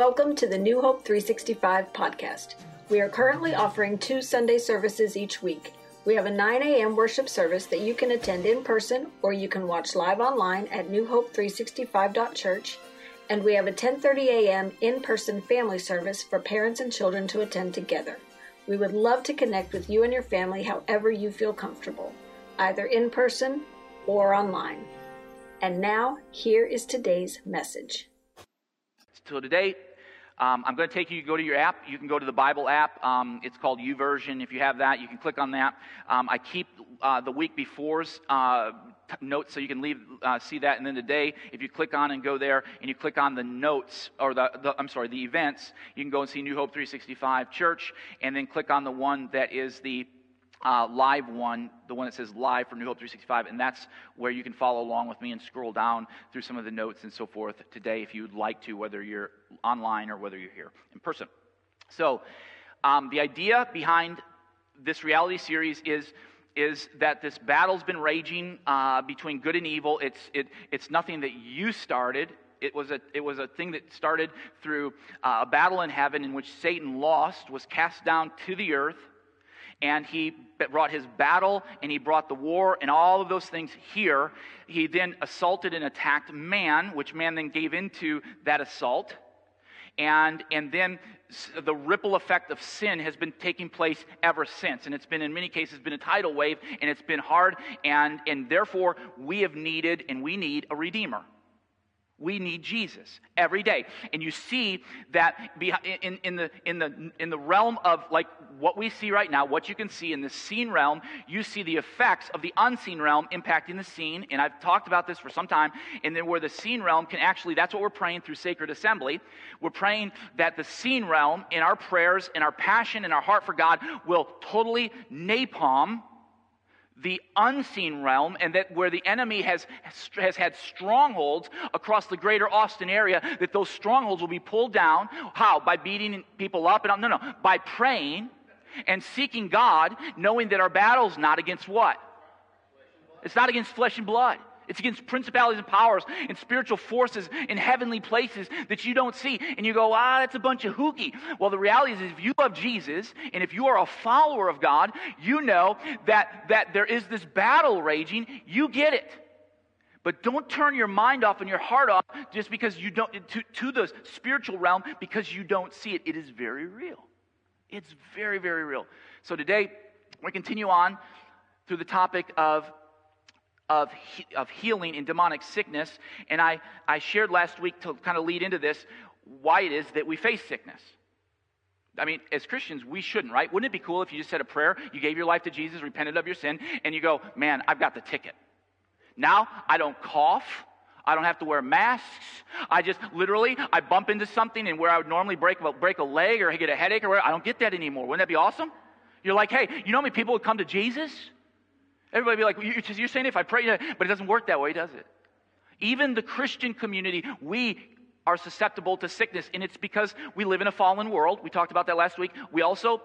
Welcome to the New Hope 365 podcast. We are currently offering two Sunday services each week. We have a 9 a.m. worship service that you can attend in person or you can watch live online at newhope365.church, and we have a 10:30 a.m. in-person family service for parents and children to attend together. We would love to connect with you and your family however you feel comfortable, either in person or online. And now, here is today's message. So today, um, I'm going to take you, go to your app. You can go to the Bible app. Um, it's called YouVersion. If you have that, you can click on that. Um, I keep uh, the week before's uh, t- notes so you can leave, uh, see that. And then today, if you click on and go there and you click on the notes, or the, the, I'm sorry, the events, you can go and see New Hope 365 Church, and then click on the one that is the uh, live one, the one that says live for New Hope 365, and that's where you can follow along with me and scroll down through some of the notes and so forth today if you'd like to, whether you're online or whether you're here in person. So, um, the idea behind this reality series is is that this battle's been raging uh, between good and evil. It's, it, it's nothing that you started. It was, a, it was a thing that started through uh, a battle in heaven in which Satan lost, was cast down to the earth, and he brought his battle and he brought the war and all of those things here. He then assaulted and attacked man, which man then gave into that assault. And, and then the ripple effect of sin has been taking place ever since. And it's been, in many cases, been a tidal wave and it's been hard. And, and therefore, we have needed and we need a redeemer. We need Jesus every day. And you see that in, in, the, in, the, in the realm of like what we see right now, what you can see in the seen realm, you see the effects of the unseen realm impacting the seen. And I've talked about this for some time. And then where the seen realm can actually, that's what we're praying through Sacred Assembly. We're praying that the seen realm in our prayers, in our passion, in our heart for God will totally napalm the unseen realm and that where the enemy has, has had strongholds across the greater Austin area, that those strongholds will be pulled down. How? By beating people up and no, no, by praying and seeking God, knowing that our battle's not against what? It's not against flesh and blood. It's against principalities and powers and spiritual forces in heavenly places that you don't see. And you go, ah, that's a bunch of hooky. Well, the reality is, if you love Jesus and if you are a follower of God, you know that, that there is this battle raging. You get it. But don't turn your mind off and your heart off just because you don't, to, to the spiritual realm because you don't see it. It is very real. It's very, very real. So today, we continue on through the topic of of, of healing in demonic sickness. And I, I shared last week to kind of lead into this why it is that we face sickness. I mean, as Christians, we shouldn't, right? Wouldn't it be cool if you just said a prayer, you gave your life to Jesus, repented of your sin, and you go, man, I've got the ticket. Now I don't cough. I don't have to wear masks. I just literally, I bump into something and where I would normally break, break a leg or get a headache or whatever, I don't get that anymore. Wouldn't that be awesome? You're like, hey, you know how many people would come to Jesus? Everybody be like, you're saying if I pray, but it doesn't work that way, does it? Even the Christian community, we are susceptible to sickness, and it's because we live in a fallen world. We talked about that last week. We also,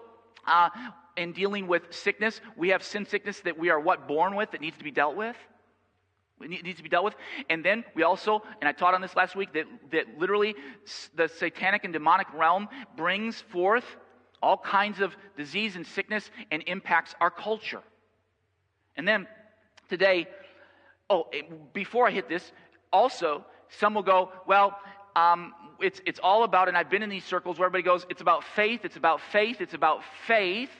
uh, in dealing with sickness, we have sin sickness that we are what born with that needs to be dealt with. It needs to be dealt with. And then we also, and I taught on this last week, that, that literally the satanic and demonic realm brings forth all kinds of disease and sickness and impacts our culture. And then today, oh, before I hit this, also, some will go, well, um, it's, it's all about, and I've been in these circles where everybody goes, it's about faith, it's about faith, it's about faith.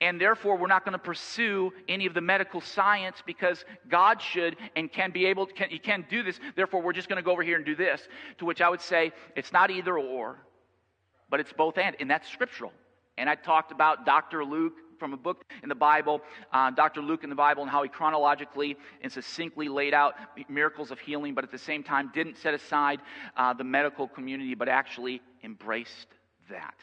And therefore, we're not going to pursue any of the medical science because God should and can be able, can, He can do this. Therefore, we're just going to go over here and do this. To which I would say, it's not either or, but it's both and. And that's scriptural. And I talked about Dr. Luke from a book in the Bible, uh, Dr. Luke in the Bible, and how he chronologically and succinctly laid out miracles of healing, but at the same time didn't set aside uh, the medical community, but actually embraced that.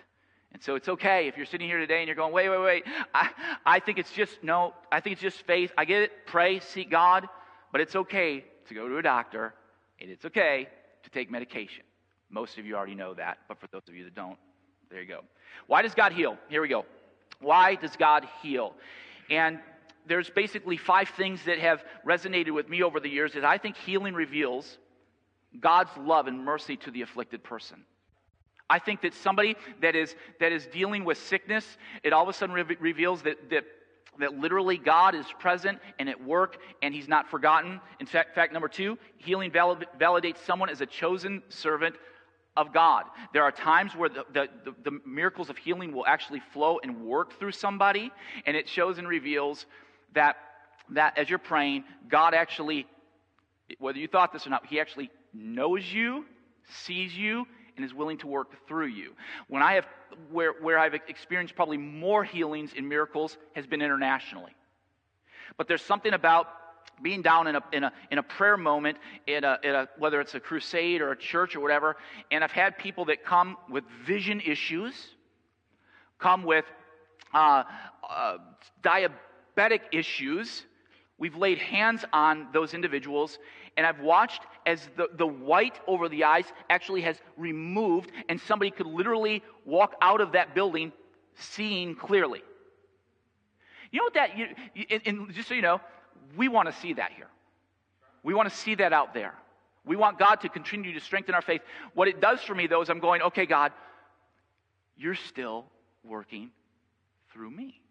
And so it's okay if you're sitting here today and you're going, wait, wait, wait. I, I think it's just, no, I think it's just faith. I get it. Pray, seek God. But it's okay to go to a doctor and it's okay to take medication. Most of you already know that, but for those of you that don't, there you go. Why does God heal? Here we go. Why does God heal? And there's basically five things that have resonated with me over the years that I think healing reveals God's love and mercy to the afflicted person. I think that somebody that is, that is dealing with sickness, it all of a sudden re- reveals that, that, that literally God is present and at work and he's not forgotten. In fact, fact number two, healing validates someone as a chosen servant of God. There are times where the, the, the, miracles of healing will actually flow and work through somebody, and it shows and reveals that, that as you're praying, God actually, whether you thought this or not, He actually knows you, sees you, and is willing to work through you. When I have, where, where I've experienced probably more healings and miracles has been internationally. But there's something about being down in a, in a, in a prayer moment, in a, in a, whether it's a crusade or a church or whatever, and I've had people that come with vision issues, come with uh, uh, diabetic issues. We've laid hands on those individuals, and I've watched as the, the white over the eyes actually has removed, and somebody could literally walk out of that building seeing clearly. You know what that, you, just so you know, we want to see that here. We want to see that out there. We want God to continue to strengthen our faith. What it does for me, though, is I'm going, okay, God, you're still working through me.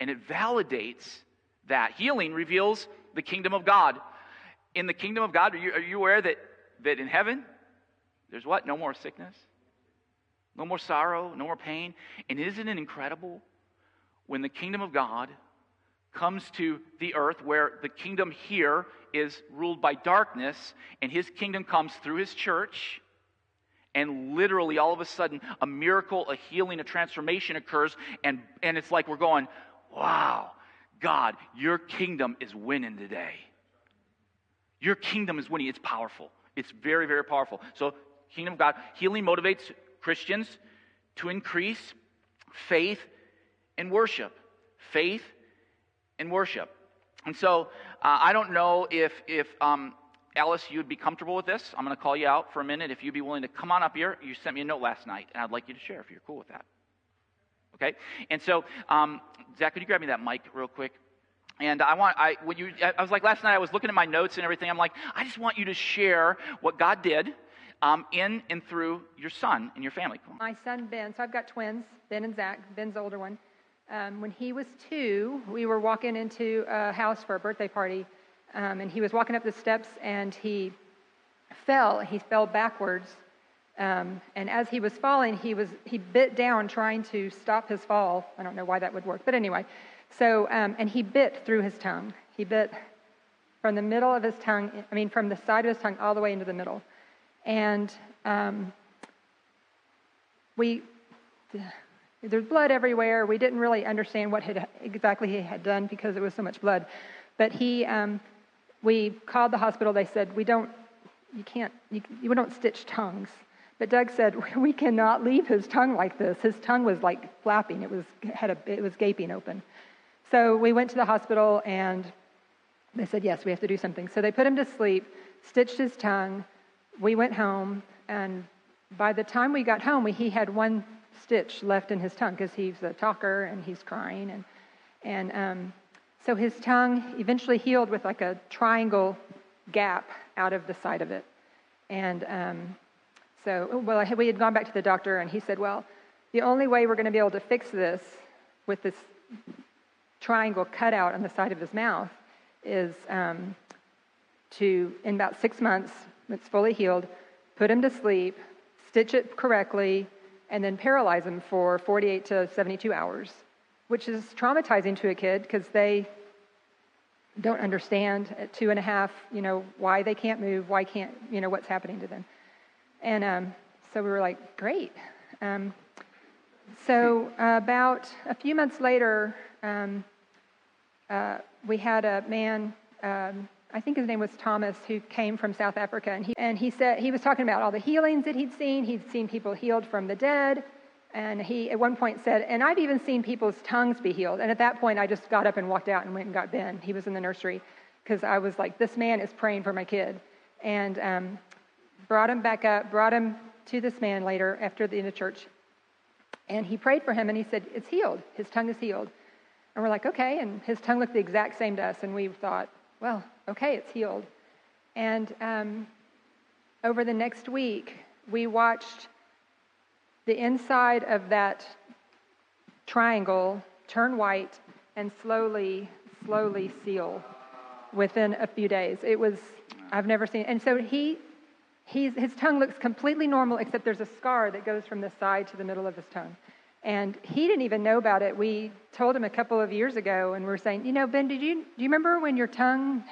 And it validates that. Healing reveals the kingdom of God. In the kingdom of God, are you, are you aware that, that in heaven, there's what? No more sickness, no more sorrow, no more pain. And isn't it incredible when the kingdom of God comes to the earth where the kingdom here is ruled by darkness and his kingdom comes through his church and literally all of a sudden a miracle a healing a transformation occurs and and it's like we're going wow god your kingdom is winning today. Your kingdom is winning. It's powerful. It's very very powerful. So kingdom of god healing motivates christians to increase faith and worship. Faith in worship. And so uh, I don't know if, if um, Alice, you'd be comfortable with this. I'm going to call you out for a minute. If you'd be willing to come on up here, you sent me a note last night, and I'd like you to share if you're cool with that. Okay? And so, um, Zach, could you grab me that mic real quick? And I want, I, when you, I was like, last night I was looking at my notes and everything. I'm like, I just want you to share what God did um, in and through your son and your family. My son, Ben, so I've got twins, Ben and Zach. Ben's older one. Um, when he was two, we were walking into a house for a birthday party, um, and he was walking up the steps and he fell. He fell backwards, um, and as he was falling, he was he bit down trying to stop his fall. I don't know why that would work, but anyway. So, um, and he bit through his tongue. He bit from the middle of his tongue. I mean, from the side of his tongue all the way into the middle, and um, we there's blood everywhere. We didn't really understand what had, exactly he had done because there was so much blood. But he, um, we called the hospital. They said, we don't, you can't, you, you don't stitch tongues. But Doug said, we cannot leave his tongue like this. His tongue was like flapping. It was, had a, it was gaping open. So we went to the hospital and they said, yes, we have to do something. So they put him to sleep, stitched his tongue. We went home, and by the time we got home, we, he had one stitch left in his tongue because he's a talker and he's crying. And, and um, so his tongue eventually healed with like a triangle gap out of the side of it. And um, so, well, we had gone back to the doctor and he said, well, the only way we're going to be able to fix this with this triangle cut out on the side of his mouth is um, to, in about six months, it's fully healed, put him to sleep, stitch it correctly, and then paralyze them for 48 to 72 hours, which is traumatizing to a kid because they don't understand at two and a half, you know, why they can't move, why can't, you know, what's happening to them. And um, so we were like, great. Um, so about a few months later, um, uh, we had a man um, I think his name was Thomas, who came from South Africa, and he, and he said he was talking about all the healings that he'd seen. He'd seen people healed from the dead, and he at one point said, "And I've even seen people's tongues be healed." And at that point, I just got up and walked out and went and got Ben. He was in the nursery because I was like, "This man is praying for my kid," and um, brought him back up, brought him to this man later after the end of church, and he prayed for him, and he said, "It's healed. His tongue is healed." And we're like, "Okay," and his tongue looked the exact same to us, and we thought, "Well." Okay, it's healed. And um, over the next week, we watched the inside of that triangle turn white and slowly, slowly seal within a few days. It was, I've never seen, and so he, he's, his tongue looks completely normal, except there's a scar that goes from the side to the middle of his tongue. And he didn't even know about it. We told him a couple of years ago, and we are saying, you know, Ben, did you do you remember when your tongue?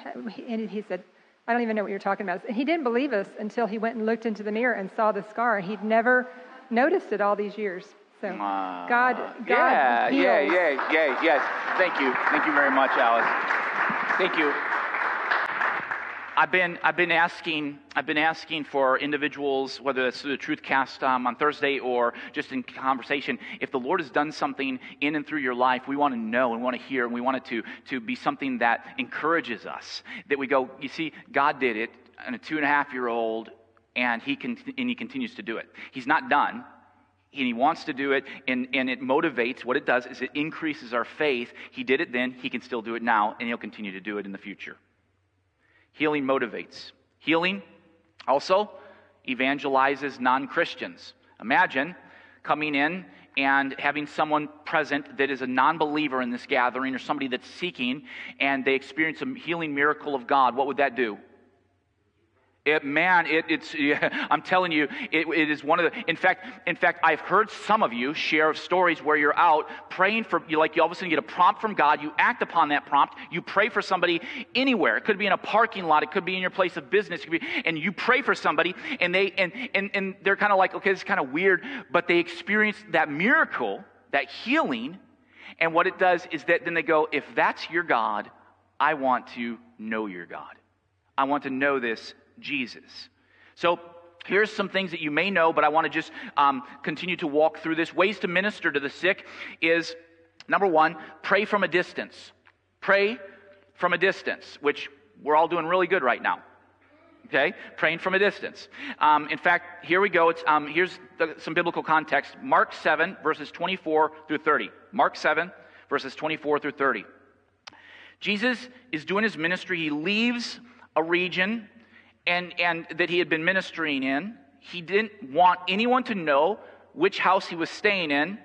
And he said, I don't even know what you're talking about. And he didn't believe us until he went and looked into the mirror and saw the scar. He'd never noticed it all these years. So uh, God, God, yeah, heals. yeah, yeah, yeah, yes. Thank you, thank you very much, Alice. Thank you. I've been, I've been asking, I've been asking for individuals, whether it's through the Truthcast um, on Thursday or just in conversation, if the Lord has done something in and through your life, we want to know and want to hear, and we want it to, to be something that encourages us. That we go, you see, God did it, and a two and a half year old, and he, can, and he continues to do it. He's not done and he wants to do it and, and it motivates what it does is it increases our faith he did it then he can still do it now and he'll continue to do it in the future Healing motivates. Healing also evangelizes non Christians. Imagine coming in and having someone present that is a non believer in this gathering or somebody that's seeking and they experience a healing miracle of God. What would that do? It, man, it, it's, yeah, I'm telling you, it, it is one of the, in fact, in fact, I've heard some of you share of stories where you're out praying for, you like you all of a sudden get a prompt from God, you act upon that prompt, you pray for somebody anywhere. It could be in a parking lot, it could be in your place of business, be, and you pray for somebody and they, and, and, and they're kind of like, okay, this is kind of weird, but they experience that miracle, that healing, and what it does is that then they go, if that's your God, I want to know your God. I want to know this Jesus. So here's some things that you may know, but I want to just um, continue to walk through this. Ways to minister to the sick is number one, pray from a distance. Pray from a distance, which we're all doing really good right now. Okay, praying from a distance. Um, in fact, here we go. It's, um, here's the, some biblical context. Mark 7, verses 24 through 30. Mark 7, verses 24 through 30. Jesus is doing his ministry. He leaves a region and, and that he had been ministering in. He didn't want anyone to know which house he was staying in,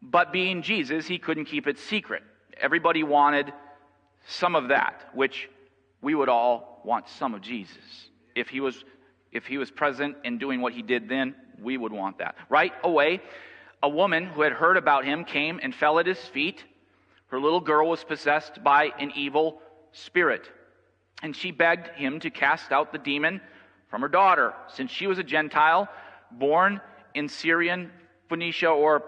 but being Jesus, he couldn't keep it secret. Everybody wanted some of that, which we would all want some of Jesus. If he was, if he was present and doing what he did then, we would want that. Right away, a woman who had heard about him came and fell at his feet. Her little girl was possessed by an evil spirit. And she begged him to cast out the demon from her daughter, since she was a Gentile born in Syrian Phoenicia or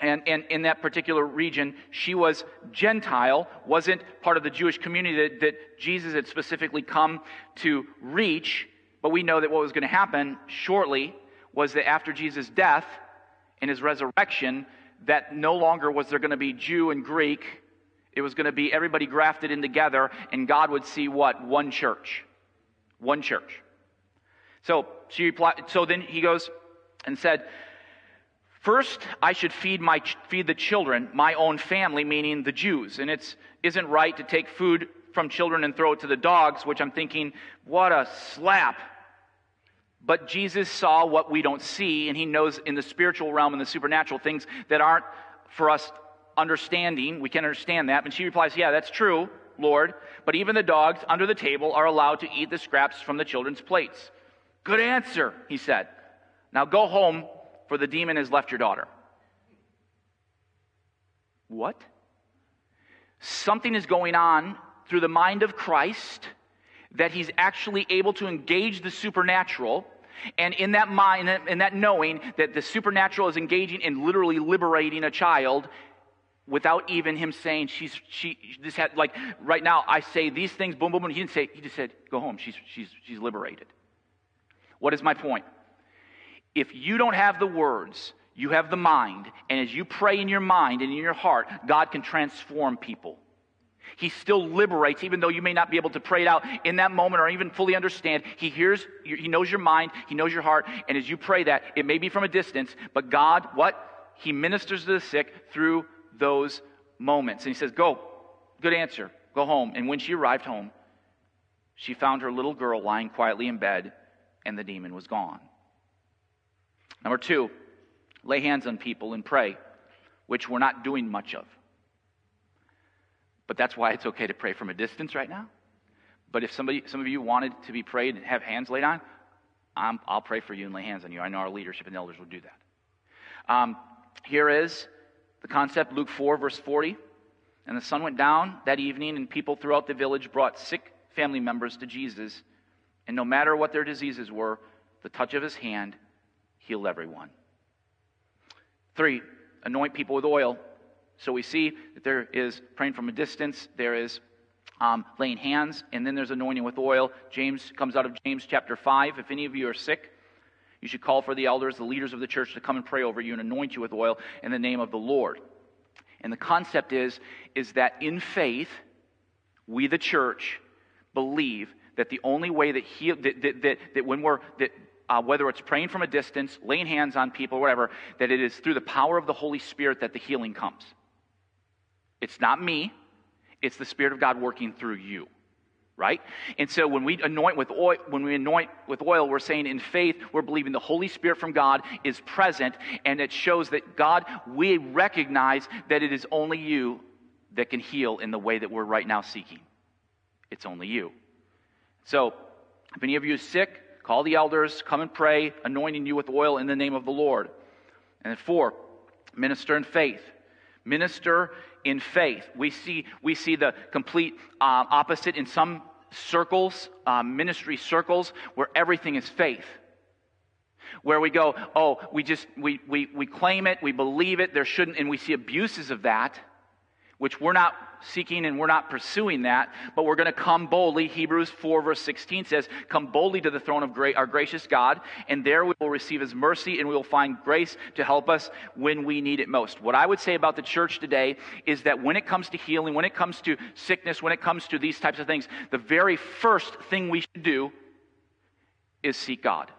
and, and in that particular region, she was Gentile, wasn't part of the Jewish community that, that Jesus had specifically come to reach. But we know that what was going to happen shortly was that after Jesus' death and his resurrection, that no longer was there going to be Jew and Greek, it was going to be everybody grafted in together, and God would see what? One church. One church. So she replied, so then he goes and said, First, I should feed my feed the children, my own family, meaning the Jews. And it isn't right to take food from children and throw it to the dogs, which I'm thinking, what a slap. But Jesus saw what we don't see, and he knows in the spiritual realm and the supernatural things that aren't for us understanding. We can understand that. And she replies, Yeah, that's true, Lord. But even the dogs under the table are allowed to eat the scraps from the children's plates. Good answer, he said. Now go home, for the demon has left your daughter. What? Something is going on through the mind of Christ that he's actually able to engage the supernatural. And in that mind, in that knowing that the supernatural is engaging in literally liberating a child, without even him saying she's she this had like right now I say these things boom boom boom he didn't say he just said go home she's she's she's liberated. What is my point? If you don't have the words, you have the mind, and as you pray in your mind and in your heart, God can transform people. He still liberates, even though you may not be able to pray it out in that moment or even fully understand. He hears, He knows your mind, He knows your heart, and as you pray that, it may be from a distance, but God, what? He ministers to the sick through those moments. And he says, Go. Good answer. Go home. And when she arrived home, she found her little girl lying quietly in bed, and the demon was gone. Number two, lay hands on people and pray, which we're not doing much of. But that's why it's okay to pray from a distance right now. But if somebody, some of you wanted to be prayed and have hands laid on, i will pray for you and lay hands on you. I know our leadership and elders will do that. Um, here is the concept Luke 4, verse 40. And the sun went down that evening, and people throughout the village brought sick family members to Jesus. And no matter what their diseases were, the touch of his hand healed everyone. Three, anoint people with oil. So we see that there is praying from a distance, there is um, laying hands, and then there's anointing with oil. James comes out of James chapter 5. If any of you are sick, you should call for the elders, the leaders of the church, to come and pray over you and anoint you with oil in the name of the Lord. And the concept is, is that in faith, we, the church, believe that the only way that, he, that, that, that, that when we're, that, uh, whether it's praying from a distance, laying hands on people, whatever, that it is through the power of the Holy Spirit that the healing comes. It's not me, it's the Spirit of God working through you. Right? And so when we anoint with oil, when we anoint with oil, we're saying in faith, we're believing the Holy Spirit from God is present, and it shows that God, we recognize that it is only you that can heal in the way that we're right now seeking. It's only you. So, if any of you is sick, call the elders, come and pray, anointing you with oil in the name of the Lord. And then four, minister in faith. Minister in faith. We see, we see the complete uh, opposite in some circles, uh, ministry circles, where everything is faith. Where we go, oh, we just, we, we, we claim it, we believe it, there shouldn't, and we see abuses of that, which we're not seeking and we're not pursuing that, but we're going to come boldly. Hebrews 4, verse 16 says, Come boldly to the throne of our gracious God, and there we will receive his mercy and we will find grace to help us when we need it most. What I would say about the church today is that when it comes to healing, when it comes to sickness, when it comes to these types of things, the very first thing we should do is seek God.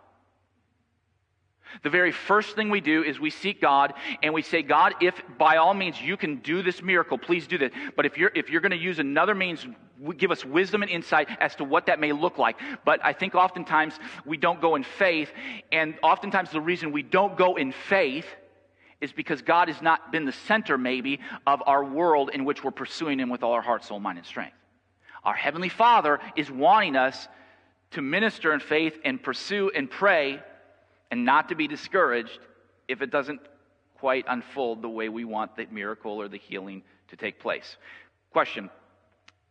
The very first thing we do is we seek God and we say, God, if by all means you can do this miracle, please do that. But if you're, if you're going to use another means, give us wisdom and insight as to what that may look like. But I think oftentimes we don't go in faith. And oftentimes the reason we don't go in faith is because God has not been the center, maybe, of our world in which we're pursuing Him with all our heart, soul, mind, and strength. Our Heavenly Father is wanting us to minister in faith and pursue and pray and not to be discouraged if it doesn't quite unfold the way we want the miracle or the healing to take place. Question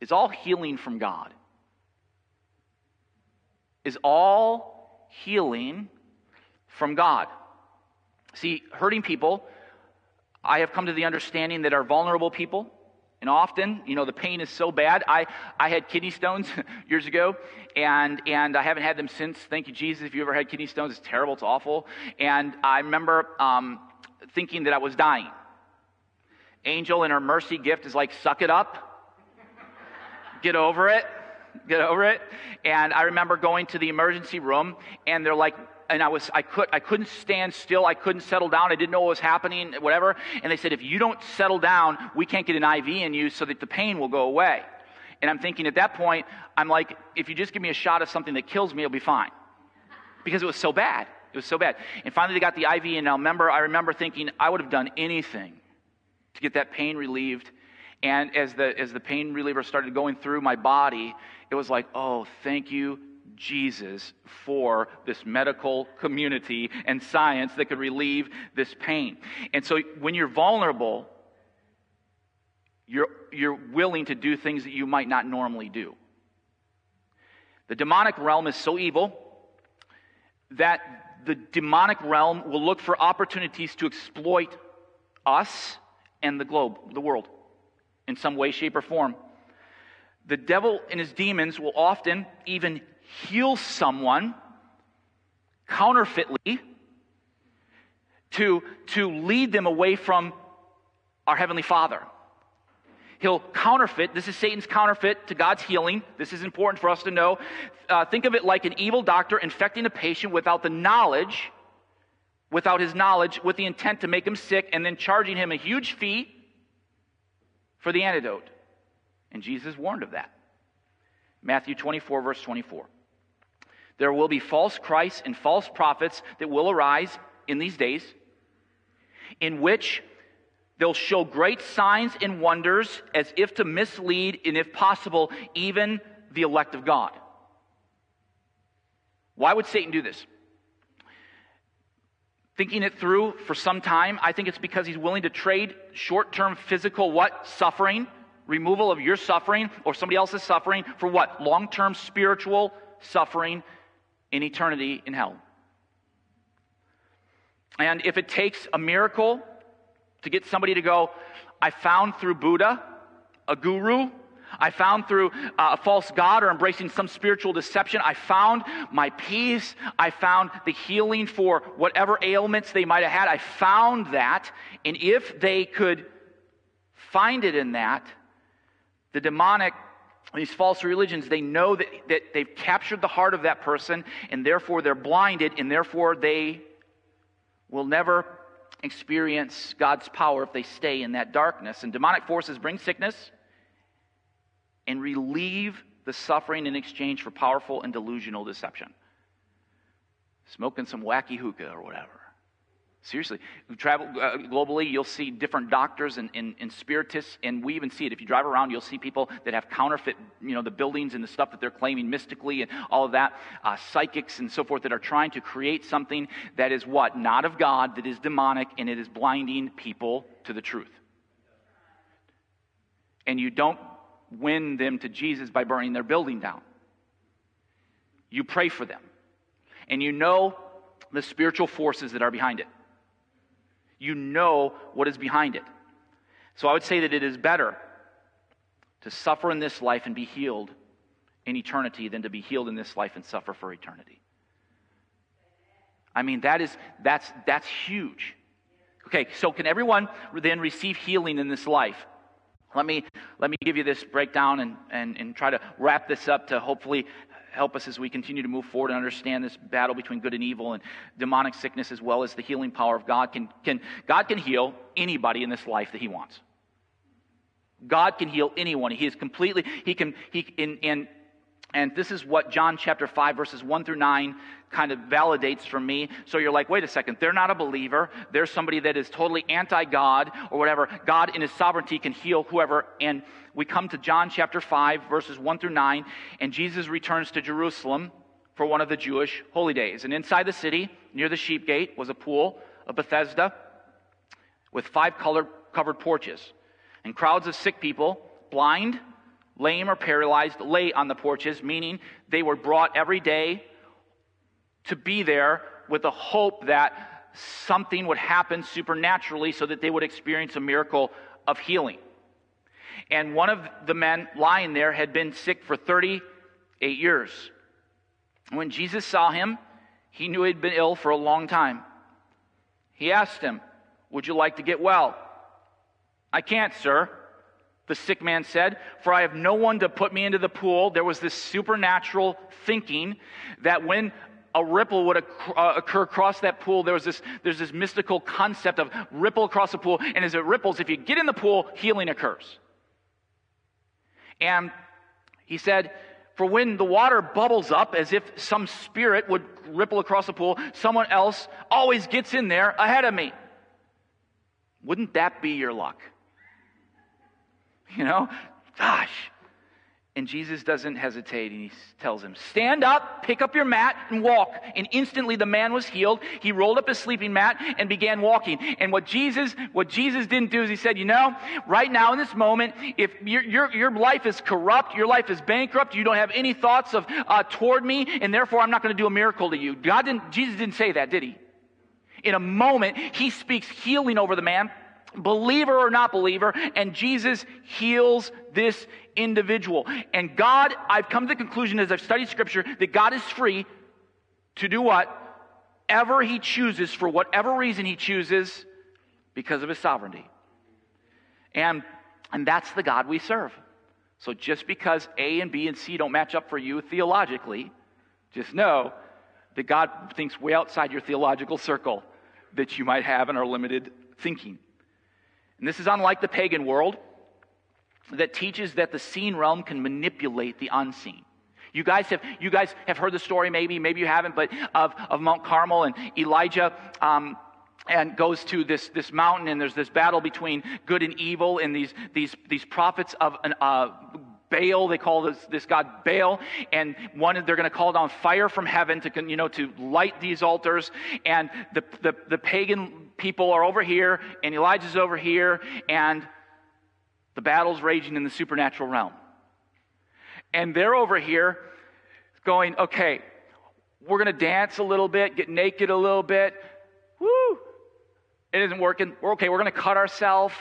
Is all healing from God? Is all healing from God? See, hurting people, I have come to the understanding that are vulnerable people and often, you know, the pain is so bad. I, I had kidney stones years ago, and, and I haven't had them since. Thank you, Jesus. If you ever had kidney stones, it's terrible, it's awful. And I remember um, thinking that I was dying. Angel in her mercy gift is like, suck it up, get over it, get over it. And I remember going to the emergency room, and they're like, and I was I could I couldn't stand still. I couldn't settle down. I didn't know what was happening, whatever. And they said, if you don't settle down, we can't get an IV in you so that the pain will go away. And I'm thinking at that point, I'm like, if you just give me a shot of something that kills me, it'll be fine. Because it was so bad. It was so bad. And finally they got the IV, and I remember I remember thinking I would have done anything to get that pain relieved. And as the as the pain reliever started going through my body, it was like, oh, thank you, Jesus for this medical community and science that could relieve this pain. And so when you're vulnerable, you're, you're willing to do things that you might not normally do. The demonic realm is so evil that the demonic realm will look for opportunities to exploit us and the globe, the world, in some way, shape, or form. The devil and his demons will often even heal someone counterfeitly to, to lead them away from our Heavenly Father. He'll counterfeit. This is Satan's counterfeit to God's healing. This is important for us to know. Uh, think of it like an evil doctor infecting a patient without the knowledge, without his knowledge, with the intent to make him sick, and then charging him a huge fee for the antidote. And Jesus warned of that. Matthew 24, verse 24. There will be false Christs and false prophets that will arise in these days. in which they'll show great signs and wonders as if to mislead and, if possible, even the elect of God. Why would Satan do this? Thinking it through for some time, I think it's because he's willing to trade short term physical what? Suffering, removal of your suffering or somebody else's suffering for what? Long term spiritual suffering in eternity in hell. And if it takes a miracle to get somebody to go, I found through Buddha, a guru, I found through uh, a false God or embracing some spiritual deception, I found my peace. I found the healing for whatever ailments they might have had. I found that. And if they could find it in that, the demonic, these false religions, they know that, that they've captured the heart of that person, and therefore they're blinded, and therefore they will never experience God's power if they stay in that darkness. And demonic forces bring sickness and relieve the suffering in exchange for powerful and delusional deception. Smoking some wacky hookah or whatever. Seriously, you travel uh, globally, you'll see different doctors and, and, and, spiritists, and we even see it. If you drive around, you'll see people that have counterfeit, you know, the buildings and the stuff that they're claiming mystically and all of that, uh, psychics and so forth that are trying to create something that is what? Not of God, that is demonic, and it is blinding people to the truth. And you don't win them to Jesus by burning their building down. You pray for them, and you know the spiritual forces that are behind it. You know what is behind it. So I would say that it is better to suffer in this life and be healed in eternity than to be healed in this life and suffer for eternity. I mean, that is, that's, that's huge. Okay, so can everyone then receive healing in this life? Let me, let me give you this breakdown and, and, and try to wrap this up to hopefully help us as we continue to move forward and understand this battle between good and evil and demonic sickness as well as the healing power of God. Can, can, God can heal anybody in this life that He wants. God can heal anyone. He is completely, He can, He, in, in and this is what John chapter 5, verses 1 through 9 kind of validates for me. So you're like, wait a second, they're not a believer. They're somebody that is totally anti God or whatever. God, in His sovereignty, can heal whoever. And we come to John chapter 5, verses 1 through 9, and Jesus returns to Jerusalem for one of the Jewish holy days. And inside the city, near the sheep gate, was a pool of Bethesda with five colored, covered porches. And crowds of sick people, blind, lame or paralyzed, lay on the porches, meaning they were brought every day to be there with the hope that something would happen supernaturally so that they would experience a miracle of healing. And one of the men lying there had been sick for 38 years. When Jesus saw him, he knew he'd been ill for a long time. He asked him, Would you like to get well? I can't, sir the sick man said, For I have no one to put me into the pool. There was this supernatural thinking that when a ripple would uh, occur across that pool, there was this, there's this mystical concept of ripple across the pool. And as it ripples, if you get in the pool, healing occurs. And he said, for when the water bubbles up as if some spirit would ripple across the pool, someone else always gets in there ahead of me. Wouldn't that be your luck? You know? Gosh. And Jesus doesn't hesitate and he tells him, Stand up, pick up your mat, and walk. And instantly the man was healed. He rolled up his sleeping mat and began walking. And what Jesus, what Jesus didn't do is he said, You know, right now in this moment, if your, your, your life is corrupt, your life is bankrupt, you don't have any thoughts of uh, toward me, and therefore I'm not going to do a miracle to you. God didn't, Jesus didn't say that, did he? In a moment, he speaks healing over the man believer or not believer, and Jesus heals this individual. And God, I've come to the conclusion as I've studied scripture that God is free to do what? Ever he chooses, for whatever reason he chooses, because of his sovereignty. And, and that's the God we serve. So just because A and B and C don't match up for you theologically, just know that God thinks way outside your theological circle that you might have in our limited thinking. And this is unlike the pagan world that teaches that the seen realm can manipulate the unseen. You guys have, you guys have heard the story, maybe, maybe you haven't, but of, of Mount Carmel and Elijah um, and goes to this, this mountain and there's this battle between good and evil and these, these, these prophets of an, uh, Baal, they call this, this god Baal, and one they're going to call down fire from heaven to you know to light these altars, and the, the, the pagan people are over here, and Elijah's over here, and the battle's raging in the supernatural realm, and they're over here going, okay, we're going to dance a little bit, get naked a little bit, woo, it isn't working. We're okay. We're going to cut ourselves.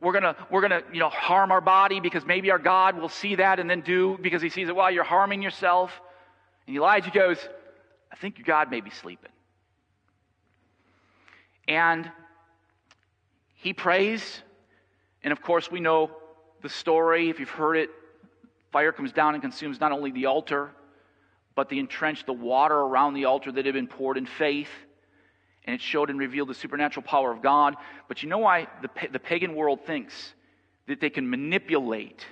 We're to, we're to, you know, harm our body because maybe our God will see that and then do because he sees it. Well, you're harming yourself. And Elijah goes, I think your God may be sleeping. And he prays. And of course, we know the story. If you've heard it, fire comes down and consumes not only the altar, but the entrenched, the water around the altar that had been poured in faith and it showed and revealed the supernatural power of God. But you know why the, the pagan world thinks that they can manipulate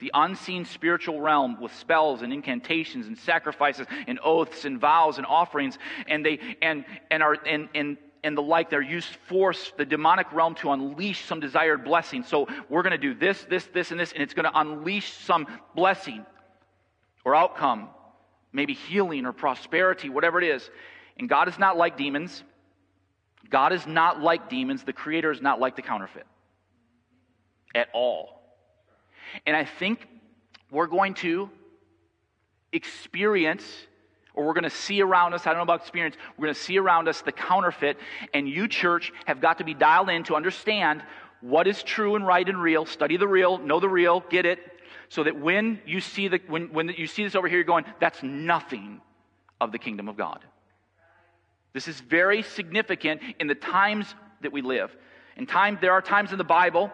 the unseen spiritual realm with spells and incantations and sacrifices and oaths and vows and offerings? And they and and are and and and the like they're used force the demonic realm to unleash some desired blessing. So we're going to do this this this and this and it's going to unleash some blessing or outcome maybe healing or prosperity whatever it is. And god is not like demons God is not like demons. The Creator is not like the counterfeit at all. And I think we're going to experience, or we're going to see around us, I don't know about experience, we're going to see around us the counterfeit. And you, church, have got to be dialed in to understand what is true and right and real. Study the real, know the real, get it. So that when you see the when, when you see this over here, you're going, that's nothing of the kingdom of God. This is very significant in the times that we live. In time, there are times in the Bible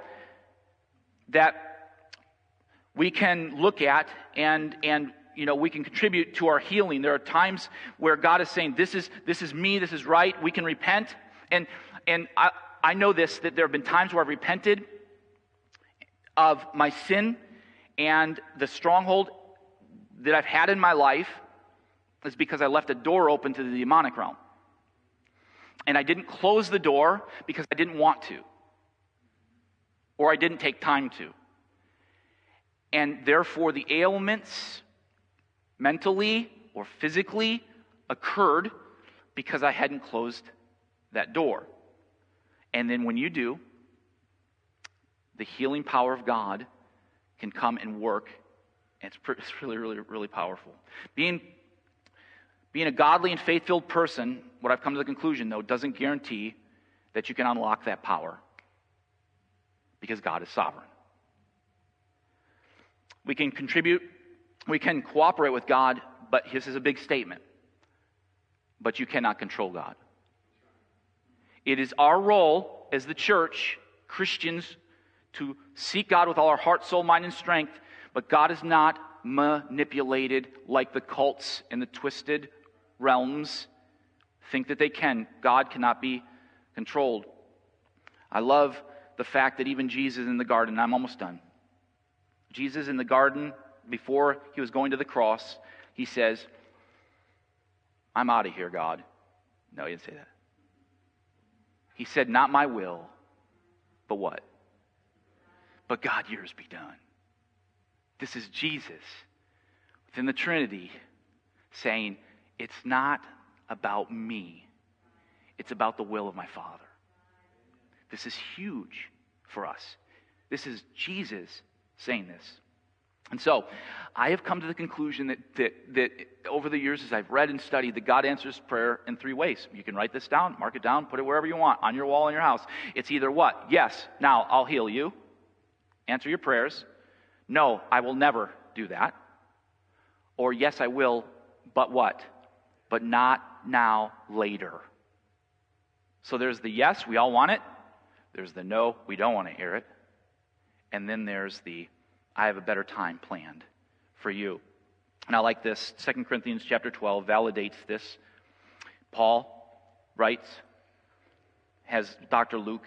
that we can look at and, and you know, we can contribute to our healing. There are times where God is saying, This is, this is me, this is right. We can repent. And, and I, I know this that there have been times where I've repented of my sin and the stronghold that I've had in my life is because I left a door open to the demonic realm. And I didn't close the door because I didn't want to, or I didn't take time to. And therefore, the ailments, mentally or physically, occurred because I hadn't closed that door. And then when you do, the healing power of God can come and work. And it's, really, really, really powerful. Being being a godly and faith filled person, what I've come to the conclusion, though, doesn't guarantee that you can unlock that power because God is sovereign. We can contribute, we can cooperate with God, but this is a big statement. But you cannot control God. It is our role as the church, Christians, to seek God with all our heart, soul, mind, and strength, but God is not manipulated like the cults and the twisted realms think that they can. God cannot be controlled. I love the fact that even Jesus in the garden, I'm almost done. Jesus in the garden, before he was going to the cross, he says, I'm out of here, God. No, he didn't say that. He said, Not my will, but what? But God, yours be done. This is Jesus within the Trinity saying, it's not about me, it's about the will of my Father. This is huge for us. This is Jesus saying this. And so, I have come to the conclusion that, that, that over the years, as I've read and studied, that God answers prayer in three ways. You can write this down, mark it down, put it wherever you want, on your wall in your house. It's either what? Yes, now I'll heal you, answer your prayers. No, I will never do that. Or yes, I will, but what? But not now, later. So there's the yes, we all want it. There's the no, we don't want to hear it. And then there's the I have a better time planned for you. And I like this. 2 Corinthians chapter 12 validates this. Paul writes, has Dr. Luke,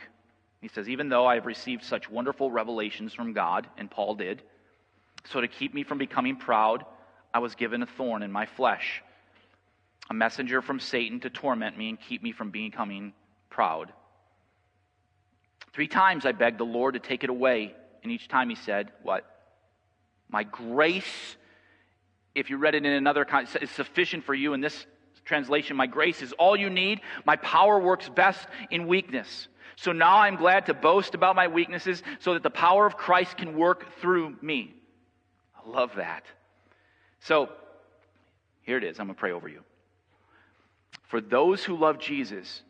he says, Even though I have received such wonderful revelations from God, and Paul did, so to keep me from becoming proud, I was given a thorn in my flesh a messenger from Satan to torment me and keep me from becoming proud. Three times I begged the Lord to take it away, and each time he said, What? My grace, if you read it in another, context, is sufficient for you. In this translation, my grace is all you need. My power works best in weakness. So now I'm glad to boast about my weaknesses so that the power of Christ can work through me. I love that. So here it is. I'm going to pray over you. For those who love Jesus,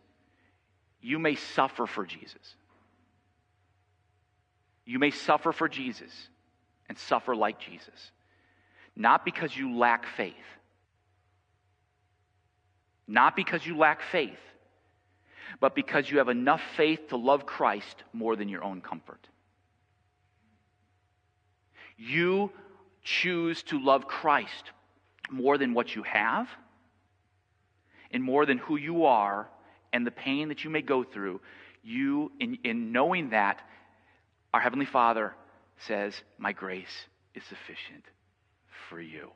you may suffer for Jesus. You may suffer for Jesus and suffer like Jesus. Not because you lack faith. Not because you lack faith, but because you have enough faith to love Christ more than your own comfort. You choose to love Christ more than what you have and more than who you are and the pain that you may go through. You, in, in knowing that, our Heavenly Father says, My grace is sufficient for you.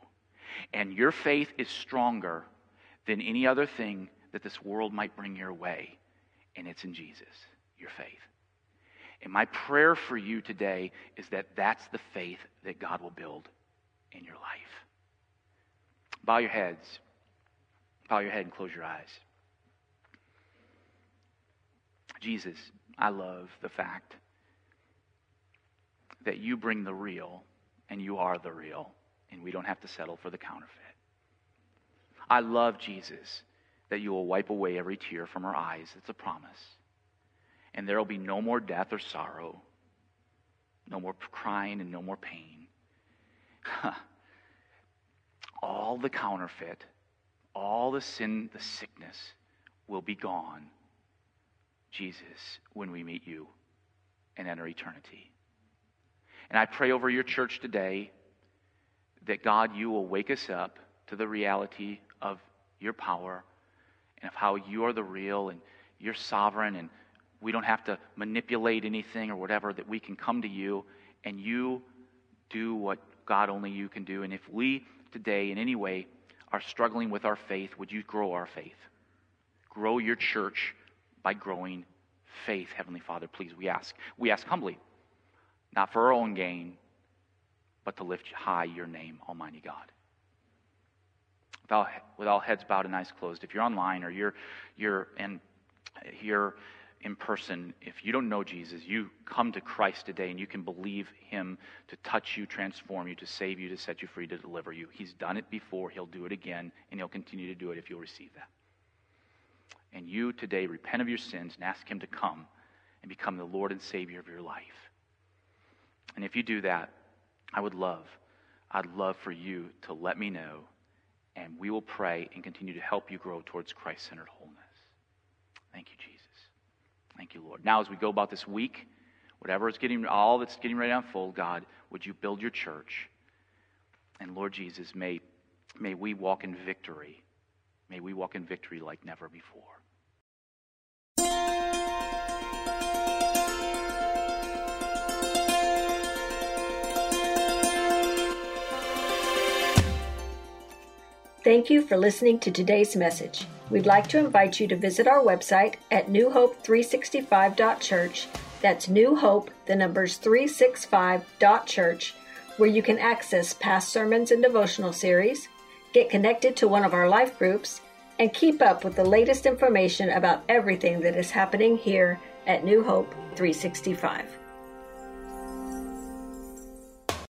And your faith is stronger than any other thing that this world might bring your way. And it's in Jesus, your faith. And my prayer for you today is that that's the faith that God will build in your life. Bow your heads. Bow your head and close your eyes. Jesus, I love the fact that you bring the real and you are the real, and we don't have to settle for the counterfeit. I love Jesus that you will wipe away every tear from our eyes. It's a promise. And there will be no more death or sorrow, no more crying and no more pain. all the counterfeit, all the sin, the sickness will be gone, Jesus, when we meet you and enter eternity. And I pray over your church today that God, you will wake us up to the reality of your power and of how you are the real and you're sovereign and we don't have to manipulate anything or whatever, that we can come to you and you do what God only you can do. And if we today in any way are struggling with our faith, would you grow our faith? Grow your church by growing faith, Heavenly Father, please, we ask. We ask humbly, not for our own gain, but to lift high your name, Almighty God. With all, heads bowed and eyes closed, if you're online or you're, you're in, here in person, if you don't know Jesus, you come to Christ today and you can believe Him to touch you, transform you, to save you, to set you free, to deliver you. He's done it before, He'll do it again, and He'll continue to do it if you'll receive that. And you today repent of your sins and ask Him to come and become the Lord and Savior of your life. And if you do that, I would love, I'd love for you to let me know, and we will pray and continue to help you grow towards Christ centered wholeness. Thank you, Jesus. Thank you, Lord. Now, as we go about this week, whatever is getting, all that's getting ready to unfold, God, would you build your church? And Lord Jesus, may, may we walk in victory. May we walk in victory like never before. Thank you for listening to today's message. We'd like to invite you to visit our website at newhope365.church. That's New Hope, the numbers 365.church, where you can access past sermons and devotional series, get connected to one of our life groups, and keep up with the latest information about everything that is happening here at New Hope 365.